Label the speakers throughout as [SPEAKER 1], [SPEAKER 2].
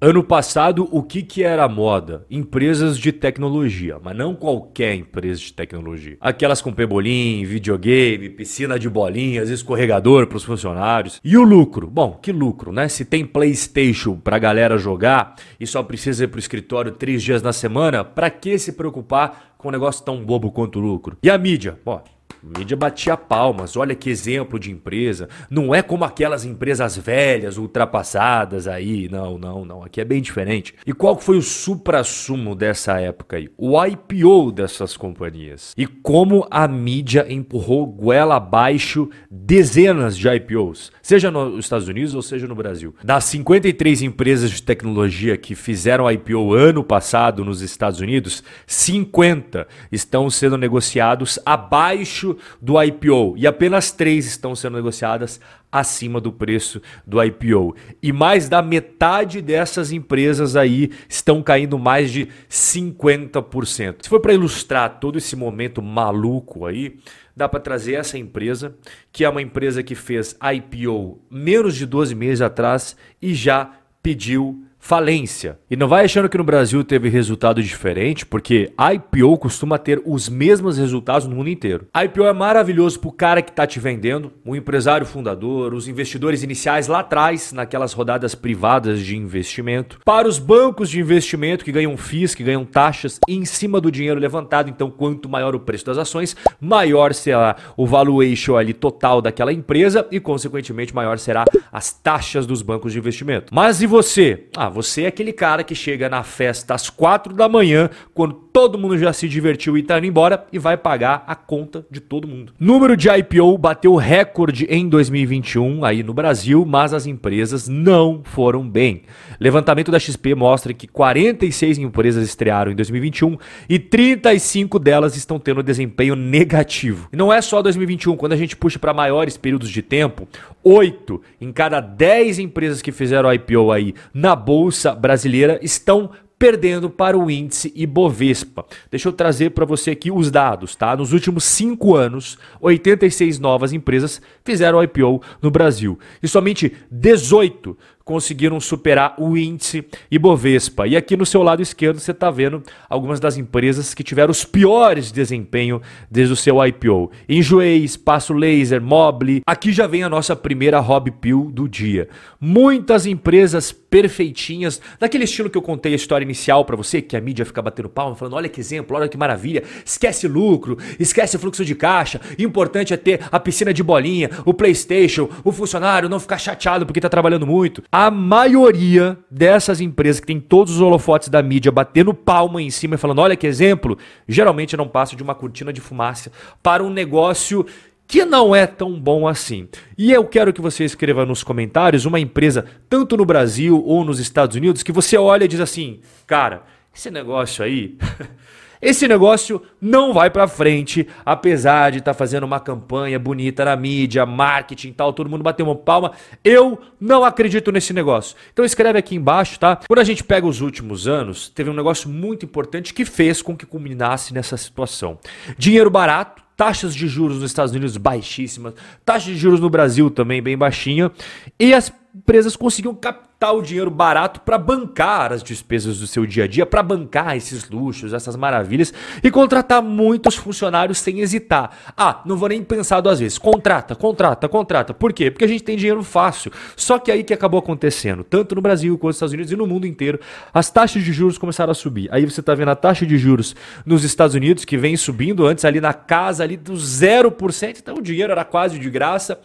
[SPEAKER 1] Ano passado, o que, que era moda? Empresas de tecnologia, mas não qualquer empresa de tecnologia. Aquelas com pebolim, videogame, piscina de bolinhas, escorregador para os funcionários. E o lucro? Bom, que lucro, né? Se tem PlayStation para galera jogar e só precisa ir para o escritório três dias na semana, para que se preocupar com um negócio tão bobo quanto o lucro? E a mídia? Bom, a mídia batia palmas, olha que exemplo de empresa. Não é como aquelas empresas velhas, ultrapassadas aí. Não, não, não. Aqui é bem diferente. E qual foi o supra-sumo dessa época aí? O IPO dessas companhias. E como a mídia empurrou goela abaixo dezenas de IPOs, seja nos Estados Unidos ou seja no Brasil. Das 53 empresas de tecnologia que fizeram IPO ano passado nos Estados Unidos, 50 estão sendo negociados abaixo do IPO e apenas três estão sendo negociadas acima do preço do IPO. E mais da metade dessas empresas aí estão caindo mais de 50%. Se for para ilustrar todo esse momento maluco aí, dá para trazer essa empresa, que é uma empresa que fez IPO menos de 12 meses atrás e já pediu falência. E não vai achando que no Brasil teve resultado diferente, porque IPO costuma ter os mesmos resultados no mundo inteiro. IPO é maravilhoso para o cara que está te vendendo, o empresário fundador, os investidores iniciais lá atrás, naquelas rodadas privadas de investimento, para os bancos de investimento que ganham FIIs, que ganham taxas em cima do dinheiro levantado. Então, quanto maior o preço das ações, maior será o valuation ali total daquela empresa e, consequentemente, maior será as taxas dos bancos de investimento. Mas e você? Ah, você é aquele cara que chega na festa às quatro da manhã, quando todo mundo já se divertiu e tá indo embora, e vai pagar a conta de todo mundo. Número de IPO bateu recorde em 2021 aí no Brasil, mas as empresas não foram bem. Levantamento da XP mostra que 46 empresas estrearam em 2021 e 35 delas estão tendo desempenho negativo. E não é só 2021, quando a gente puxa para maiores períodos de tempo, 8 em cada 10 empresas que fizeram IPO aí na bolsa brasileira estão perdendo para o índice Ibovespa. Deixa eu trazer para você aqui os dados, tá? Nos últimos cinco anos, 86 novas empresas fizeram IPO no Brasil e somente 18 conseguiram superar o índice Ibovespa. E aqui no seu lado esquerdo você está vendo algumas das empresas que tiveram os piores desempenho desde o seu IPO. Enjoei, Espaço Laser, Mobile. Aqui já vem a nossa primeira Hobby Pill do dia. Muitas empresas perfeitinhas, daquele estilo que eu contei a história inicial para você, que a mídia fica batendo palma, falando: olha que exemplo, olha que maravilha, esquece lucro, esquece fluxo de caixa, importante é ter a piscina de bolinha, o PlayStation, o funcionário não ficar chateado porque está trabalhando muito. A maioria dessas empresas que tem todos os holofotes da mídia batendo palma em cima e falando: olha que exemplo, geralmente não passa de uma cortina de fumaça para um negócio que não é tão bom assim. E eu quero que você escreva nos comentários uma empresa, tanto no Brasil ou nos Estados Unidos, que você olha e diz assim: cara, esse negócio aí. Esse negócio não vai para frente, apesar de estar tá fazendo uma campanha bonita na mídia, marketing e tal, todo mundo bateu uma palma. Eu não acredito nesse negócio. Então escreve aqui embaixo, tá? Quando a gente pega os últimos anos, teve um negócio muito importante que fez com que culminasse nessa situação. Dinheiro barato, taxas de juros nos Estados Unidos baixíssimas, taxa de juros no Brasil também bem baixinha, e as empresas conseguiam captar o dinheiro barato para bancar as despesas do seu dia a dia, para bancar esses luxos, essas maravilhas e contratar muitos funcionários sem hesitar. Ah, não vou nem pensar duas vezes. Contrata, contrata, contrata. Por quê? Porque a gente tem dinheiro fácil. Só que aí que acabou acontecendo, tanto no Brasil quanto nos Estados Unidos e no mundo inteiro, as taxas de juros começaram a subir. Aí você está vendo a taxa de juros nos Estados Unidos que vem subindo antes ali na casa ali do 0%, então o dinheiro era quase de graça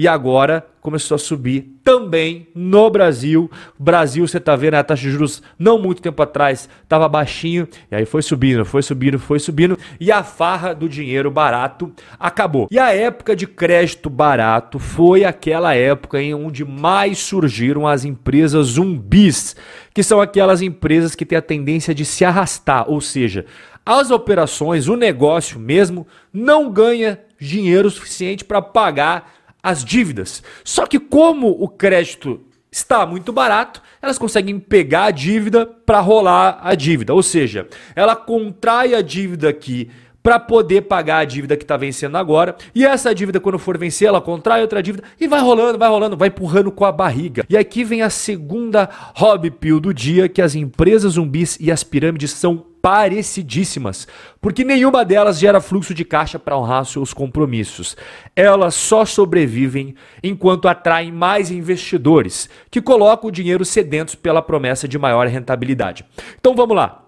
[SPEAKER 1] e agora começou a subir também no Brasil. Brasil, você está vendo a taxa de juros não muito tempo atrás estava baixinho e aí foi subindo, foi subindo, foi subindo e a farra do dinheiro barato acabou. E a época de crédito barato foi aquela época em onde mais surgiram as empresas zumbis, que são aquelas empresas que têm a tendência de se arrastar, ou seja, as operações, o negócio mesmo não ganha dinheiro suficiente para pagar as dívidas. Só que como o crédito está muito barato, elas conseguem pegar a dívida para rolar a dívida. Ou seja, ela contrai a dívida aqui para poder pagar a dívida que está vencendo agora. E essa dívida, quando for vencer, ela contrai outra dívida e vai rolando, vai rolando, vai empurrando com a barriga. E aqui vem a segunda hobby pill do dia, que as empresas zumbis e as pirâmides são parecidíssimas, porque nenhuma delas gera fluxo de caixa para honrar seus compromissos. Elas só sobrevivem enquanto atraem mais investidores, que colocam o dinheiro sedentos pela promessa de maior rentabilidade. Então vamos lá.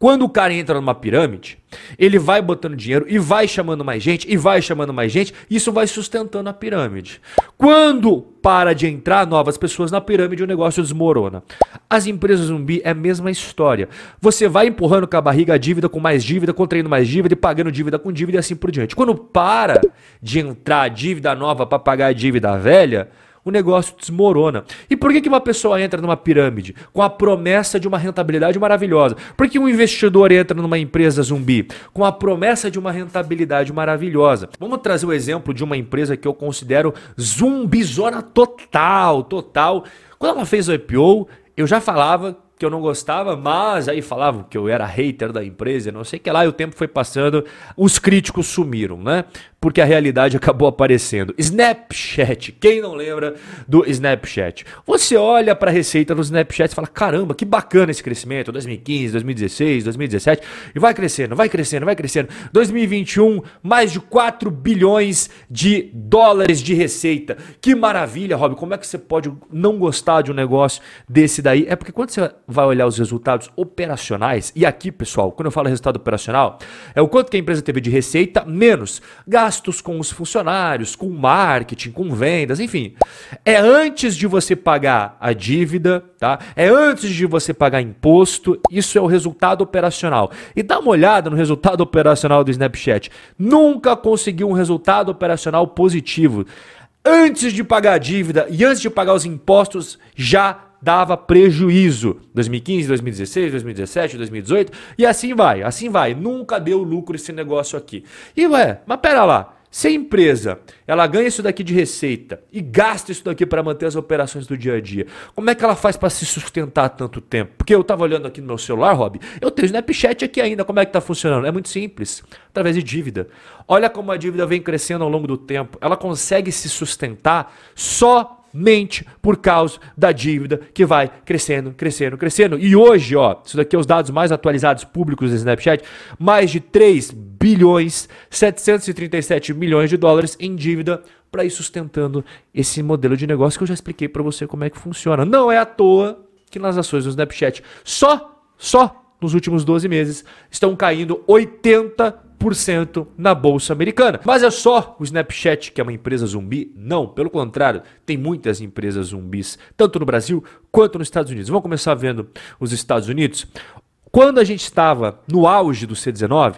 [SPEAKER 1] Quando o cara entra numa pirâmide, ele vai botando dinheiro e vai chamando mais gente e vai chamando mais gente, isso vai sustentando a pirâmide. Quando para de entrar novas pessoas na pirâmide, o negócio desmorona. As empresas zumbi é a mesma história. Você vai empurrando com a barriga a dívida com mais dívida, contraindo mais dívida e pagando dívida com dívida e assim por diante. Quando para de entrar dívida nova para pagar a dívida velha, o negócio desmorona. E por que, que uma pessoa entra numa pirâmide com a promessa de uma rentabilidade maravilhosa? Por que um investidor entra numa empresa zumbi com a promessa de uma rentabilidade maravilhosa? Vamos trazer o exemplo de uma empresa que eu considero zumbizona total, total. Quando ela fez o IPO, eu já falava que eu não gostava, mas aí falavam que eu era hater da empresa, não sei o que lá, e o tempo foi passando, os críticos sumiram, né? Porque a realidade acabou aparecendo. Snapchat, quem não lembra do Snapchat? Você olha para a receita do Snapchat e fala: caramba, que bacana esse crescimento, 2015, 2016, 2017, e vai crescendo, vai crescendo, vai crescendo. 2021, mais de 4 bilhões de dólares de receita. Que maravilha, Rob, como é que você pode não gostar de um negócio desse daí? É porque quando você vai olhar os resultados operacionais, e aqui, pessoal, quando eu falo resultado operacional, é o quanto que a empresa teve de receita menos gasto gastos com os funcionários, com marketing, com vendas, enfim. É antes de você pagar a dívida, tá? É antes de você pagar imposto, isso é o resultado operacional. E dá uma olhada no resultado operacional do Snapchat. Nunca conseguiu um resultado operacional positivo. Antes de pagar a dívida e antes de pagar os impostos, já dava prejuízo. 2015, 2016, 2017, 2018 e assim vai, assim vai. Nunca deu lucro esse negócio aqui. E ué, mas pera lá. Se a empresa ela ganha isso daqui de receita e gasta isso daqui para manter as operações do dia a dia, como é que ela faz para se sustentar tanto tempo? Porque eu estava olhando aqui no meu celular, Rob, eu tenho Snapchat aqui ainda, como é que está funcionando? É muito simples, através de dívida. Olha como a dívida vem crescendo ao longo do tempo. Ela consegue se sustentar só mente por causa da dívida que vai crescendo, crescendo, crescendo. E hoje, ó, isso daqui é os dados mais atualizados públicos do Snapchat, mais de 3 bilhões 737 milhões de dólares em dívida para ir sustentando esse modelo de negócio que eu já expliquei para você como é que funciona. Não é à toa que nas ações do Snapchat só, só nos últimos 12 meses estão caindo 80 na bolsa americana. Mas é só o Snapchat que é uma empresa zumbi? Não, pelo contrário, tem muitas empresas zumbis, tanto no Brasil quanto nos Estados Unidos. Vamos começar vendo os Estados Unidos. Quando a gente estava no auge do C19,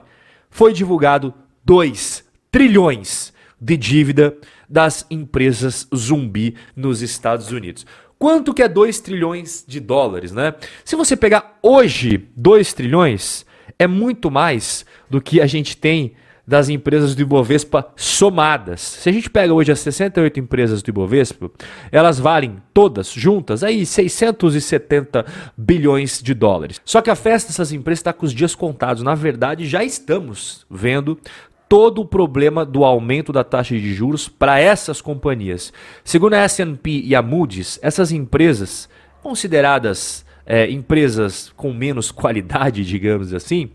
[SPEAKER 1] foi divulgado 2 trilhões de dívida das empresas zumbi nos Estados Unidos. Quanto que é 2 trilhões de dólares, né? Se você pegar hoje 2 trilhões, é muito mais do que a gente tem das empresas do Ibovespa somadas. Se a gente pega hoje as 68 empresas do Ibovespa, elas valem todas juntas aí 670 bilhões de dólares. Só que a festa dessas empresas está com os dias contados. Na verdade, já estamos vendo todo o problema do aumento da taxa de juros para essas companhias. Segundo a S&P e a Moody's, essas empresas consideradas é, empresas com menos qualidade, digamos assim,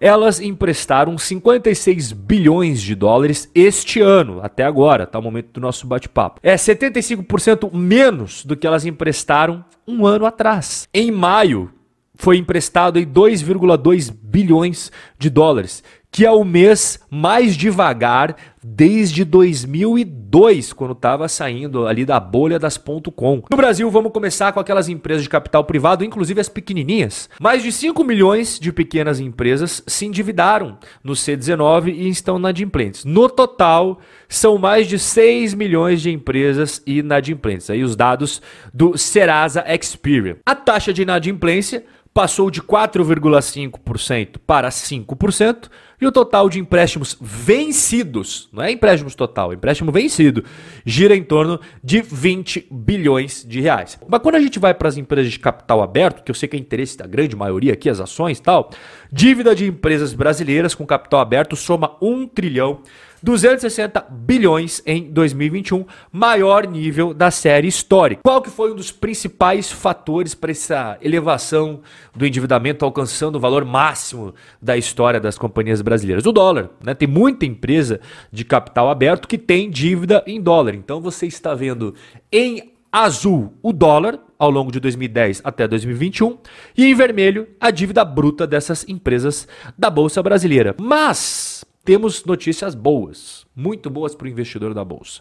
[SPEAKER 1] elas emprestaram 56 bilhões de dólares este ano, até agora, tá o momento do nosso bate-papo. É 75% menos do que elas emprestaram um ano atrás. Em maio, foi emprestado em 2,2 bilhões de dólares, que é o mês mais devagar desde 2002, quando estava saindo ali da bolha das .com. No Brasil, vamos começar com aquelas empresas de capital privado, inclusive as pequenininhas. Mais de 5 milhões de pequenas empresas se endividaram no C19 e estão inadimplentes. No total, são mais de 6 milhões de empresas inadimplentes. Aí os dados do Serasa Experian. A taxa de inadimplência passou de 4,5% para 5%, E o total de empréstimos vencidos, não é empréstimos total, é empréstimo vencido, gira em torno de 20 bilhões de reais. Mas quando a gente vai para as empresas de capital aberto, que eu sei que é interesse da grande maioria aqui, as ações e tal, dívida de empresas brasileiras com capital aberto soma 1 trilhão 260 bilhões em 2021, maior nível da série histórica. Qual que foi um dos principais fatores para essa elevação do endividamento alcançando o valor máximo da história das companhias brasileiras? O dólar. Né? Tem muita empresa de capital aberto que tem dívida em dólar. Então você está vendo em azul o dólar ao longo de 2010 até 2021 e em vermelho a dívida bruta dessas empresas da bolsa brasileira. Mas temos notícias boas, muito boas para o investidor da bolsa.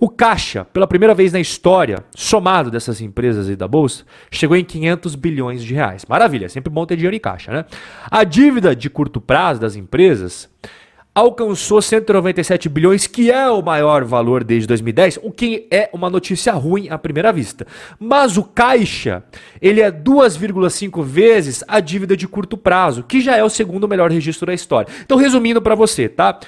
[SPEAKER 1] O caixa, pela primeira vez na história, somado dessas empresas e da bolsa, chegou em 500 bilhões de reais. Maravilha, sempre bom ter dinheiro em caixa, né? A dívida de curto prazo das empresas alcançou 197 bilhões, que é o maior valor desde 2010, o que é uma notícia ruim à primeira vista. Mas o caixa, ele é 2,5 vezes a dívida de curto prazo, que já é o segundo melhor registro da história. Então, resumindo para você, tá?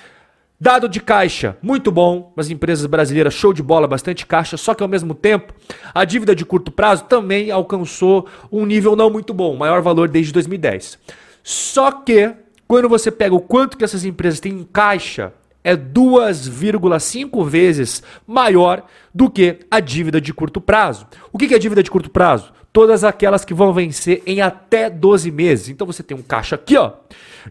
[SPEAKER 1] Dado de caixa, muito bom, as empresas brasileiras, show de bola, bastante caixa, só que ao mesmo tempo, a dívida de curto prazo também alcançou um nível não muito bom, maior valor desde 2010. Só que quando você pega o quanto que essas empresas têm em caixa, é 2,5 vezes maior do que a dívida de curto prazo. O que é dívida de curto prazo? Todas aquelas que vão vencer em até 12 meses. Então você tem um caixa aqui, ó,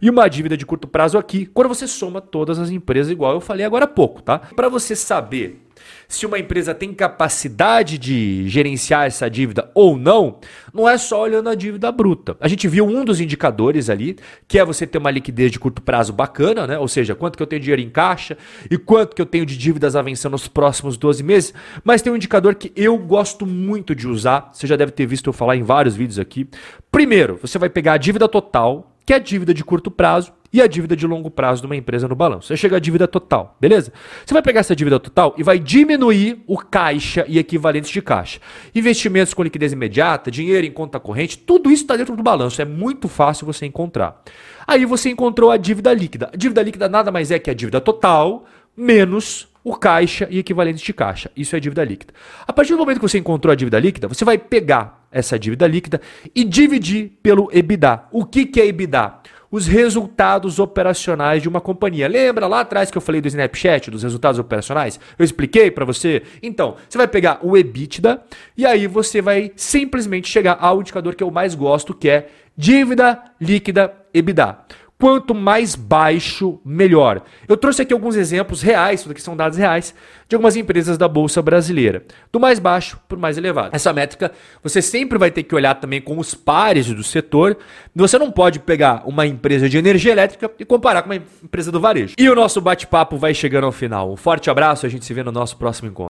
[SPEAKER 1] e uma dívida de curto prazo aqui. Quando você soma todas as empresas, igual eu falei agora há pouco, tá? Para você saber se uma empresa tem capacidade de gerenciar essa dívida ou não, não é só olhando a dívida bruta. A gente viu um dos indicadores ali, que é você ter uma liquidez de curto prazo bacana, né? Ou seja, quanto que eu tenho dinheiro em caixa e quanto que eu tenho de dívidas a vencer nos próximos 12 meses. Mas tem um indicador que eu gosto muito de usar, você já deve ter visto eu falar em vários vídeos aqui. Primeiro, você vai pegar a dívida total, que é a dívida de curto prazo, e a dívida de longo prazo de uma empresa no balanço. Você chega à dívida total, beleza? Você vai pegar essa dívida total e vai diminuir o caixa e equivalentes de caixa. Investimentos com liquidez imediata, dinheiro em conta corrente, tudo isso está dentro do balanço. É muito fácil você encontrar. Aí você encontrou a dívida líquida. A dívida líquida nada mais é que a dívida total menos o caixa e equivalentes de caixa. Isso é dívida líquida. A partir do momento que você encontrou a dívida líquida, você vai pegar essa dívida líquida e dividir pelo EBITDA. O que, que é EBITDA? os resultados operacionais de uma companhia. Lembra lá atrás que eu falei do Snapchat, dos resultados operacionais? Eu expliquei para você? Então, você vai pegar o EBITDA e aí você vai simplesmente chegar ao indicador que eu mais gosto, que é dívida líquida EBITDA. Quanto mais baixo, melhor. Eu trouxe aqui alguns exemplos reais, que são dados reais, de algumas empresas da Bolsa Brasileira. Do mais baixo para o mais elevado. Essa métrica você sempre vai ter que olhar também com os pares do setor. Você não pode pegar uma empresa de energia elétrica e comparar com uma empresa do varejo. E o nosso bate-papo vai chegando ao final. Um forte abraço, a gente se vê no nosso próximo encontro.